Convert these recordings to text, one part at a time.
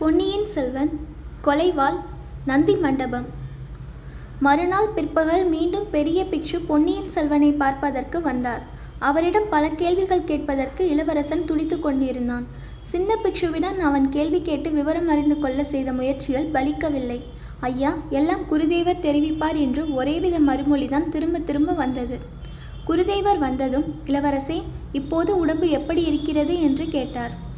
பொன்னியின் செல்வன் கொலைவாள் நந்தி மண்டபம். மறுநாள் பிற்பகல் மீண்டும் பெரிய பிக்ஷு பொன்னியின் செல்வனை பார்ப்பதற்கு வந்தார். அவரிடம் பல கேள்விகள் கேட்பதற்கு இளவரசன் துடித்துக் கொண்டிருந்தான். சின்ன பிக்ஷுவிடம் அவன் கேள்வி கேட்டு விவரம் அறிந்து கொள்ள செய்த முயற்சிகள் பலிக்கவில்லை. ஐயா எல்லாம் குருதேவர் தெரிவிப்பார் என்று ஒரேவித மறுமொழிதான் திரும்ப திரும்ப வந்தது. குருதேவர் வந்ததும் இளவரசே இப்போது உடம்பு எப்படி இருக்கிறது? என்று கேட்டார்.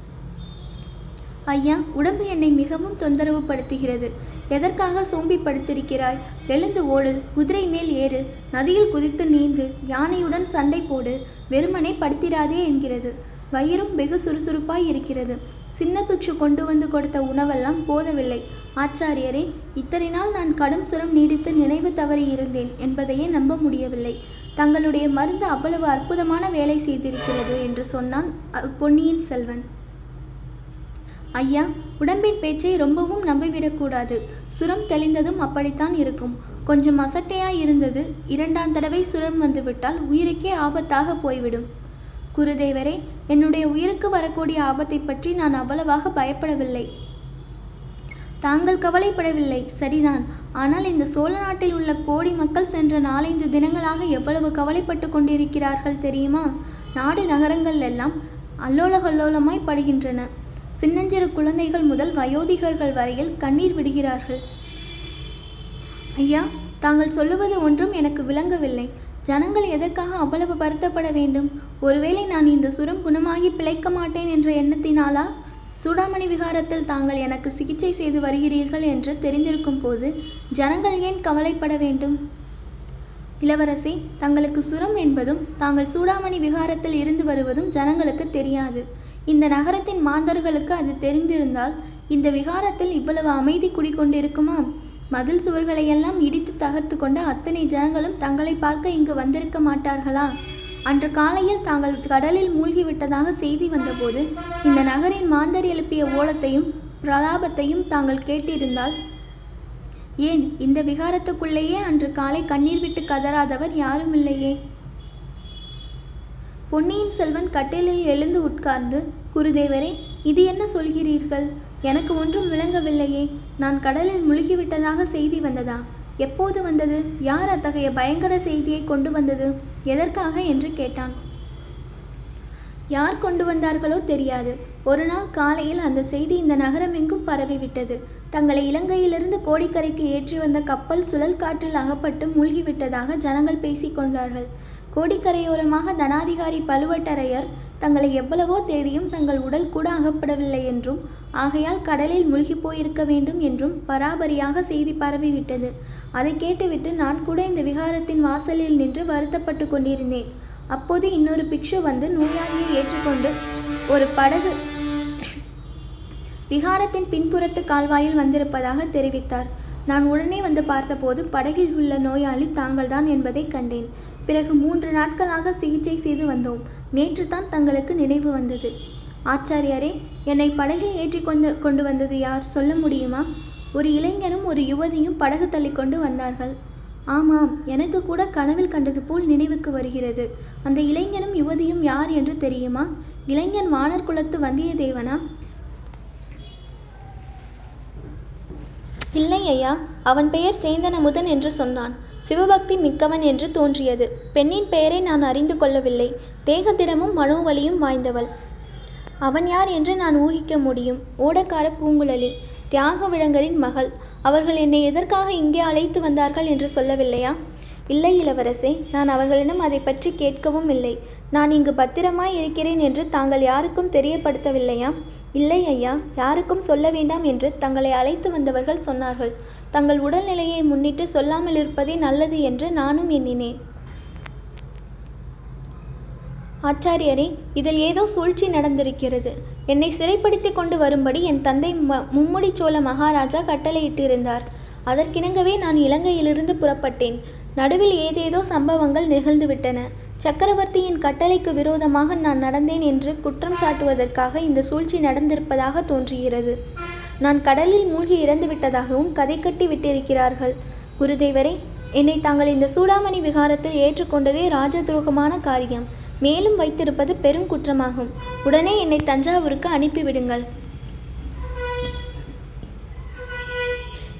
ஐயா உடம்பு என்னை மிகவும் தொந்தரவு படுத்துகிறது எதற்காக சோம்பி படுத்திருக்கிறாய் எழுந்து ஓடு குதிரை மேல் ஏறு. நதியில் குதித்து நீந்து யானையுடன் சண்டை போடு. வெறுமனே படுத்திராதே என்கிறது. வயிறும் வெகு சுறுசுறுப்பாய் இருக்கிறது. சின்ன பிக்ஷு கொண்டு வந்து கொடுத்த உணவெல்லாம் போதவில்லை. ஆச்சாரியரே இத்தனை நாள் நான் கடும் சுரம் நீடித்து நினைவு தவறி இருந்தேன் என்பதையே நம்ப முடியவில்லை. தங்களுடைய மருந்து அவ்வளவு அற்புதமான வேலை செய்திருக்கிறது என்று சொன்னான் அ- பொன்னியின் செல்வன். ஐயா உடம்பின் பேச்சை ரொம்பவும் நம்பிவிடக்கூடாது. சுரம் தெளிந்ததும் அப்படித்தான் இருக்கும். கொஞ்சம் அசட்டையாய் இருந்தது. இரண்டாம் தடவை சுரம் வந்துவிட்டால் உயிருக்கே ஆபத்தாக போய்விடும். குருதேவரே என்னுடைய உயிருக்கு வரக்கூடிய ஆபத்தை பற்றி நான் அவ்வளவாக பயப்படவில்லை. தாங்கள் கவலைப்படவில்லை. சரிதான். ஆனால் இந்த சோழ நாட்டில் உள்ள கோடி மக்கள் சென்ற நாலைந்து தினங்களாக எவ்வளவு கவலைப்பட்டு கொண்டிருக்கிறார்கள் தெரியுமா? நாடு நகரங்கள் எல்லாம் அல்லோல கல்லோலமாய் படுகின்றன. சின்னஞ்சிறு குழந்தைகள் முதல் வயோதிகர்கள் வரையில் கண்ணீர் விடுகிறார்கள். ஐயா தாங்கள் சொல்லுவது ஒன்றும் எனக்கு விளங்கவில்லை. ஜனங்கள் எதற்காக அவ்வளவு வருத்தப்பட வேண்டும்? ஒருவேளை நான் இந்த சுரம் குணமாகி பிழைக்க மாட்டேன் என்ற எண்ணத்தினாலா? சூடாமணி விகாரத்தில் தாங்கள் எனக்கு சிகிச்சை செய்து வருகிறீர்கள் என்று தெரிந்திருக்கும் போது ஜனங்கள் ஏன் கவலைப்பட வேண்டும்? இளவரசி தங்களுக்கு சுரம் என்பதும் தாங்கள் சூடாமணி விகாரத்தில் இருந்து வருவதும் ஜனங்களுக்கு தெரியாது. இந்த நகரத்தின் மாந்தர்களுக்கு அது தெரிந்திருந்தால் இந்த விகாரத்தில் இவ்வளவு அமைதி குடிகொண்டிருக்குமா? மதில் சுவர்களையெல்லாம் இடித்து தகர்த்து கொண்ட அத்தனை ஜனங்களும் தங்களை பார்க்க இங்கு வந்திருக்க மாட்டார்களா? அன்று காலையில் தாங்கள் கடலில் மூழ்கிவிட்டதாக செய்தி வந்தபோது இந்த நகரின் மாந்தர் எழுப்பிய ஓலத்தையும் பிரலாபத்தையும் தாங்கள் கேட்டிருந்தால் ஏன் இந்த விகாரத்துக்குள்ளேயே அன்று காலை கண்ணீர் விட்டு கதறாதவர் யாரும் இல்லையே பொன்னியின் செல்வன் கட்டிலில் எழுந்து உட்கார்ந்து குருதேவரே இது என்ன சொல்கிறீர்கள்? எனக்கு ஒன்றும் விளங்கவில்லையே. நான் கடலில் முழுகிவிட்டதாக செய்தி வந்ததா? எப்போது வந்தது? யார் அத்தகைய பயங்கர செய்தியை கொண்டு வந்தது? எதற்காக என்று கேட்டான். யார் கொண்டு வந்தார்களோ தெரியாது. ஒரு நாள் காலையில் அந்த செய்தி இந்த நகரமெங்கும் பரவிவிட்டது. தங்களை இலங்கையிலிருந்து கோடிக்கரைக்கு ஏற்றி வந்த கப்பல் சுழல் காற்றில் அகப்பட்டு மூழ்கிவிட்டதாக ஜனங்கள் பேசிக் கொண்டார்கள். கோடிக்கரையோரமாக தனாதிகாரி பழுவட்டரையர் தங்களை எவ்வளவோ தேடியும் தங்கள் உடல் கூட அகப்படவில்லை என்றும் ஆகையால் கடலில் முழுகி போயிருக்க வேண்டும் என்றும் பராபரியாக செய்தி பரவிவிட்டது. அதை கேட்டுவிட்டு நான் கூட இந்த விகாரத்தின் வாசலில் நின்று வருத்தப்பட்டு கொண்டிருந்தேன். அப்போது இன்னொரு பிக்ஷு வந்து நோயாளியை ஏற்றுக்கொண்டு ஒரு படகு விகாரத்தின் பின்புறத்து கால்வாயில் வந்திருப்பதாக தெரிவித்தார். நான் உடனே வந்து பார்த்தபோது படகில் உள்ள நோயாளி தாங்கள்தான் என்பதை கண்டேன். பிறகு மூன்று நாட்களாக சிகிச்சை செய்து வந்தோம். நேற்று தான் தங்களுக்கு நினைவு வந்தது. ஆச்சாரியாரே என்னை படகில் ஏற்றி கொண்டு கொண்டு வந்தது யார் சொல்ல முடியுமா? ஒரு இளைஞனும் ஒரு யுவதியும் படகு தள்ளி கொண்டு வந்தார்கள். ஆமாம் எனக்கு கூட கனவில் கண்டது போல் நினைவுக்கு வருகிறது. அந்த இளைஞனும் யுவதியும் யார் என்று தெரியுமா? இளைஞன் வானர் குலத்து வந்தியத்தேவனா? இல்லை ஐயா அவன் பெயர் சேந்தனமுதன் என்று சொன்னான். சிவபக்தி மிக்கவன் என்று தோன்றியது. பெண்ணின் பெயரை நான் அறிந்து கொள்ளவில்லை. தேகத்திடமும் மனோவலியும் வாய்ந்தவள். அவன் யார் என்று நான் ஊகிக்க முடியும். ஓடக்கார பூங்குழலி தியாக விடங்கரின் மகள். அவர்கள் என்னை எதற்காக இங்கே அழைத்து வந்தார்கள் என்று சொல்லவில்லையா? இல்லை இளவரசே நான் அவர்களிடம் அதை பற்றி கேட்கவும் இல்லை. நான் இங்கு பத்திரமாய் இருக்கிறேன் என்று தாங்கள் யாருக்கும் தெரியப்படுத்தவில்லையா? இல்லை ஐயா யாருக்கும் சொல்ல வேண்டாம் என்று தங்களை அழைத்து வந்தவர்கள் சொன்னார்கள். தங்கள் உடல்நிலையை முன்னிட்டு சொல்லாமல் இருப்பதே நல்லது என்று நானும் எண்ணினேன். ஆச்சாரியரே இதில் ஏதோ சூழ்ச்சி நடந்திருக்கிறது. என்னை சிறைப்படுத்தி கொண்டு வரும்படி என் தந்தை ம மும்முடி சோழ மகாராஜா கட்டளையிட்டிருந்தார். அதற்கிணங்கவே நான் இலங்கையிலிருந்து புறப்பட்டேன். நடுவில் ஏதேதோ சம்பவங்கள் நிகழ்ந்துவிட்டன. சக்கரவர்த்தியின் கட்டளைக்கு விரோதமாக நான் நடந்தேன் என்று குற்றம் சாட்டுவதற்காக இந்த சூழ்ச்சி நடந்திருப்பதாக தோன்றுகிறது. நான் கடலில் மூழ்கி இறந்து விட்டதாகவும் கதை கட்டி விட்டிருக்கிறார்கள். குருதேவரே என்னை தாங்கள் இந்த சூடாமணி விகாரத்தில் ஏற்றுக்கொண்டதே ராஜ துரோகமான காரியம். மேலும் வைத்திருப்பது பெரும் குற்றமாகும். உடனே என்னை தஞ்சாவூருக்கு அனுப்பிவிடுங்கள்.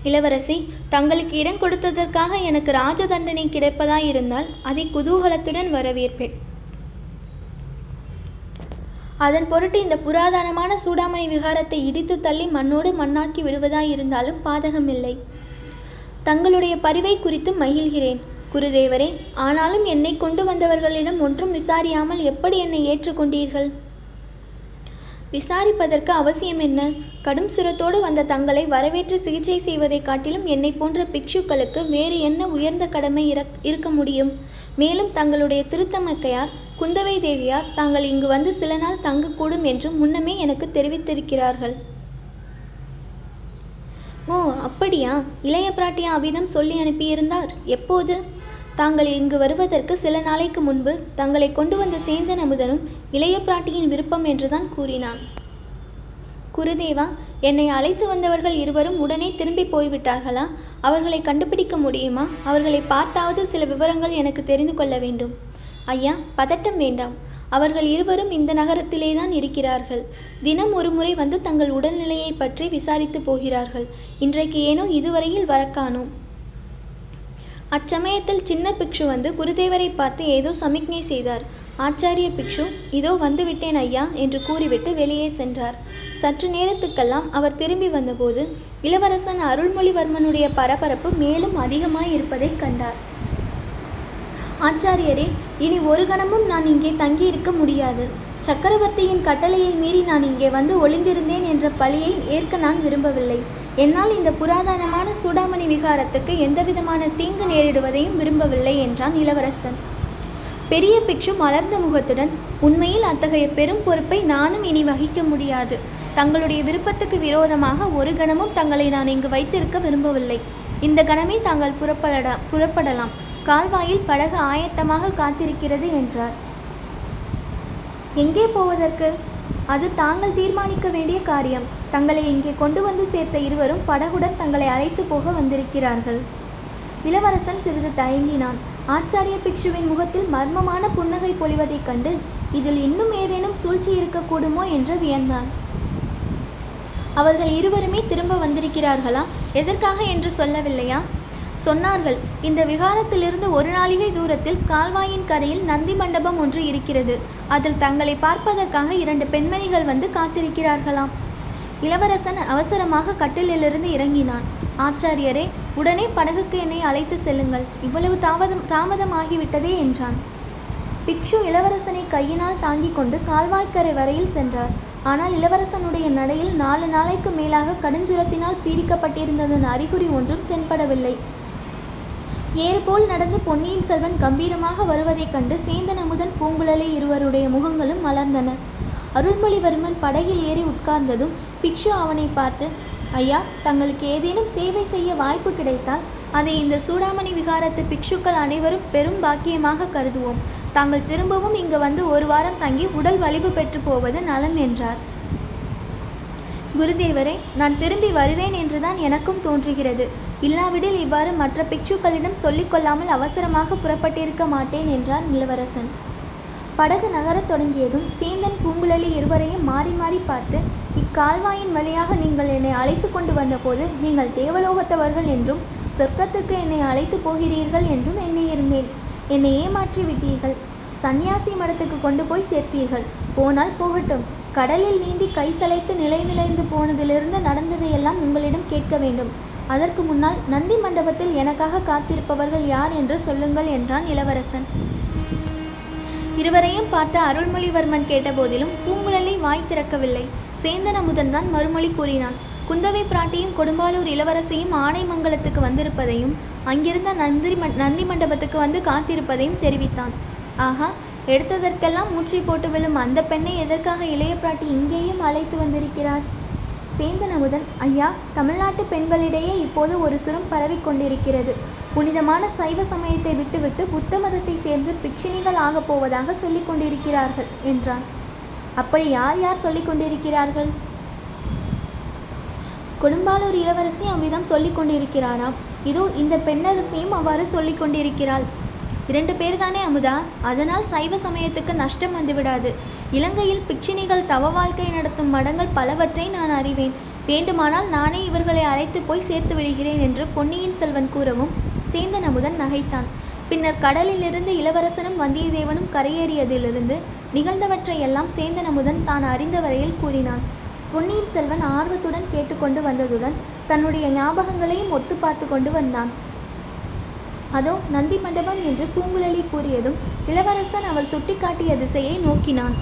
இளவரசி தங்களுக்கு இடம் கொடுத்ததற்காக எனக்கு ராஜ தண்டனை கிடைப்பதாயிருந்தால் அதை குதூகலத்துடன் வரவேற்பேன். அதன் பொருட்டு இந்த புராதனமான சூடாமணி விகாரத்தை இடித்து தள்ளி மண்ணோடு மண்ணாக்கி விடுவதாயிருந்தாலும் பாதகமில்லை. தங்களுடைய பரிவை குறித்து மகிழ்கிறேன். குருதேவரே ஆனாலும் என்னை கொண்டு வந்தவர்களிடம் ஒன்றும் விசாரியாமல் எப்படி என்னை ஏற்றுக்கொண்டீர்கள்? விசாரிப்பதற்கு அவசியம் என்ன? கடும் சுரத்தோடு வந்த தங்களை வரவேற்று சிகிச்சை செய்வதைக் காட்டிலும் என்னை போன்ற பிக்ஷுக்களுக்கு வேறு என்ன உயர்ந்த கடமை இருக்க முடியும்? மேலும் தங்களுடைய திருத்தமக்கையார் குந்தவை தேவியார் தாங்கள் இங்கு வந்து சில நாள் தங்கக்கூடும் என்று முன்னமே எனக்கு தெரிவித்திருக்கிறார்கள். ஓ அப்படியா? இளைய பிராட்டியா அவ்விதம் சொல்லி அனுப்பியிருந்தார்? எப்போது? தாங்கள் இங்கு வருவதற்கு சில நாளைக்கு முன்பு தங்களை கொண்டு வந்த சேந்தன் அமுதனும் இளைய பிராட்டியின் விருப்பம் என்றுதான் கூறினான். குருதேவா என்னை அழைத்து வந்தவர்கள் இருவரும் உடனே திரும்பி போய்விட்டார்களா? அவர்களை கண்டுபிடிக்க முடியுமா? அவர்களை பார்த்தாவது சில விவரங்கள் எனக்கு தெரிந்து கொள்ள வேண்டும். ஐயா பதட்டம் வேண்டாம். அவர்கள் இருவரும் இந்த நகரத்திலே தான் இருக்கிறார்கள். தினம் ஒரு முறை வந்து தங்கள் உடல்நிலையை பற்றி விசாரித்து போகிறார்கள். இன்றைக்கு ஏனோ இதுவரையில் வரக்கானோம் அச்சமயத்தில் சின்ன பிக்ஷு வந்து குருதேவரை பார்த்து ஏதோ சமிக்ஞை செய்தார். ஆச்சாரிய பிக்ஷு இதோ வந்துவிட்டேன் ஐயா என்று கூறிவிட்டு வெளியே சென்றார். சற்று நேரத்துக்கெல்லாம் அவர் திரும்பி வந்தபோது இளவரசன் அருள்மொழிவர்மனுடைய பரபரப்பு மேலும் அதிகமாய் இருப்பதைக் கண்டார். ஆச்சாரியரே இனி ஒரு கணமும் நான் இங்கே தங்கியிருக்க முடியாது. சக்கரவர்த்தியின் கட்டளையை மீறி நான் இங்கே வந்து ஒளிந்திருந்தேன் என்ற பழியை ஏற்க நான் விரும்பவில்லை. என்னால் இந்த புராதனமான சூடாமணி விகாரத்துக்கு எந்தவிதமான தீங்கு நேரிடுவதையும் விரும்பவில்லை என்றான் இளவரசன். பெரிய பிக்ஷு மலர்ந்த முகத்துடன் உண்மையில் அத்தகைய பெரும் பொறுப்பை நானும் இனி வகிக்க முடியாது. தங்களுடைய விருப்பத்துக்கு விரோதமாக ஒரு கணமும் தங்களை நான் இங்கு வைத்திருக்க விரும்பவில்லை. இந்த கணமே தாங்கள் புறப்படா புறப்படலாம். கால்வாயில் படகு ஆயத்தமாக காத்திருக்கிறது என்றார். எங்கே போவதற்கு? அது தாங்கள் தீர்மானிக்க வேண்டிய காரியம். தங்களை இங்கே கொண்டு வந்து சேர்த்த இருவரும் படகுடன் தங்களை அழைத்து போக வந்திருக்கிறார்கள். இளவரசன் சிறிது தயங்கினான். ஆச்சாரிய பிக்ஷுவின் முகத்தில் மர்மமான புன்னகை பொழிவதைக் கண்டு இதில் இன்னும் ஏதேனும் சூழ்ச்சி இருக்கக்கூடுமோ என்று வியந்தான். அவர்கள் இருவருமே திரும்ப வந்திருக்கிறார்களா? எதற்காக என்று சொல்லவில்லையா? சொன்னார்கள். இந்த விகாரத்திலிருந்து ஒரு நாளிகை தூரத்தில் கால்வாயின் கரையில் நந்தி மண்டபம் ஒன்று இருக்கிறது. அதில் தங்களை பார்ப்பதற்காக இரண்டு பெண்மணிகள் வந்து காத்திருக்கிறார்களாம். இளவரசன் அவசரமாக கட்டிலிலிருந்து இறங்கினான். ஆச்சாரியரே உடனே படகுக்கு என்னை அழைத்து செல்லுங்கள். இவ்வளவு தாமதம் தாமதமாகிவிட்டதே என்றான். பிக்ஷு இளவரசனை கையினால் தாங்கிக் கொண்டு கால்வாய்க்கரை வரையில் சென்றார். ஆனால் இளவரசனுடைய நடையில் நாலு நாளைக்கு மேலாக கடுஞ்சுரத்தினால் பீடிக்கப்பட்டிருந்ததன் அறிகுறி ஒன்றும் தென்படவில்லை. ஏறுபோல் நடந்து பொன்னியின் செல்வன் கம்பீரமாக வருவதைக் கண்டு சேந்தன் அமுதன் பூங்குழலி இருவருடைய முகங்களும் மலர்ந்தன. அருள்மொழிவர்மன் படகில் ஏறி உட்கார்ந்ததும் பிக்ஷு அவனை பார்த்து ஐயா தங்களுக்கு ஏதேனும் சேவை செய்ய வாய்ப்பு கிடைத்தால் அதை இந்த சூடாமணி விகாரத்து பிக்ஷுக்கள் அனைவரும் பெரும் பாக்கியமாக கருதுவோம். தாங்கள் திரும்பவும் இங்கு வந்து ஒரு வாரம் தங்கி உடல் வலிவு பெற்று போவது நலன் என்றார். குருதேவரே நான் திரும்பி வருவேன் என்றுதான் எனக்கும் தோன்றுகிறது. இல்லாவிடில் இவ்வாறு மற்ற பிக்ஷுக்களிடம் சொல்லிக்கொள்ளாமல் அவசரமாக புறப்பட்டிருக்க மாட்டேன் என்றார் இளவரசன். படகு நகரத் தொடங்கியதும் சேந்தன் பூங்குழலி இருவரையும் மாறி மாறி பார்த்து இக்கால்வாயின் வழியாக நீங்கள் என்னை அழைத்து கொண்டு வந்தபோது நீங்கள் தேவலோகத்தவர்கள் என்றும் சொர்க்கத்துக்கு என்னை அழைத்து போகிறீர்கள் என்றும் எண்ணியிருந்தேன். என்னை ஏமாற்றி விட்டீர்கள் சந்நியாசி மடத்துக்கு கொண்டு போய் சேர்த்தீர்கள். போனால் போகட்டும். கடலில் நீந்தி கை சளைத்து நிலைவிளைந்து போனதிலிருந்து நடந்ததையெல்லாம் உங்களிடம் கேட்க வேண்டும். அதற்கு முன்னால் நந்தி மண்டபத்தில் எனக்காக காத்திருப்பவர்கள் யார் என்று சொல்லுங்கள் என்றான் இளவரசன். இருவரையும் பார்த்த அருள்மொழிவர்மன் கேட்டபோதிலும் பூங்குழலி வாய் திறக்கவில்லை. சேந்தன் அமுதன் தான் மறுமொழி கூறினான். குந்தவை பிராட்டியும் கொடும்பாலூர் இளவரசியும் ஆனைமங்கலத்துக்கு வந்திருப்பதையும் அங்கிருந்த நந்தி நந்தி மண்டபத்துக்கு வந்து காத்திருப்பதையும் தெரிவித்தான். ஆஹா எடுத்ததற்கெல்லாம் மூச்சை போட்டு விழும் அந்த பெண்ணை எதற்காக இளைய பிராட்டி இங்கேயும் அழைத்து வந்திருக்கிறார்? சேந்தன் அமுதன் ஐயா தமிழ்நாட்டு பெண்களிடையே இப்போது ஒரு சுரம் பரவிக் கொண்டிருக்கிறது. புனிதமான சைவ சமயத்தை விட்டுவிட்டு புத்த மதத்தை சேர்ந்து பிக்ஷினிகள் ஆகப் போவதாக சொல்லிக் கொண்டிருக்கிறார்கள் என்றான். அப்படி யார் யார் சொல்லிக் கொண்டிருக்கிறார்கள்? கொடும்பாலூர் இளவரசி அவ்விதம் சொல்லிக் கொண்டிருக்கிறாராம். இதோ இந்த பெண்ணரசியும் அவ்வாறு சொல்லிக் கொண்டிருக்கிறாள். இரண்டு பேர் தானே அமுதா? அதனால் சைவ சமயத்துக்கு நஷ்டம் வந்துவிடாது. இலங்கையில் பிக்ஷினிகள் தவ வாழ்க்கை நடத்தும் மடங்கள் பலவற்றை நான் அறிவேன். வேண்டுமானால் நானே இவர்களை அழைத்து போய் சேர்த்து விடுகிறேன் என்று பொன்னியின் செல்வன் கூறவும் சேந்தன் அமுதன் நகைத்தான். பின்னர் கடலிலிருந்து இளவரசனும் வந்தியத்தேவனும் கரையேறியதிலிருந்து நிகழ்ந்தவற்றையெல்லாம் சேந்தன் அமுதன் தான் அறிந்த வரையில் கூறினான். பொன்னியின் செல்வன் ஆர்வத்துடன் கேட்டுக்கொண்டு வந்ததுடன் தன்னுடைய ஞாபகங்களையும் ஒத்து பார்த்து கொண்டு வந்தான். அதோ நந்தி மண்டபம் என்று பூங்குழலி கூறியதும் இளவரசன் அவள் சுட்டிக்காட்டிய திசையை நோக்கினான்.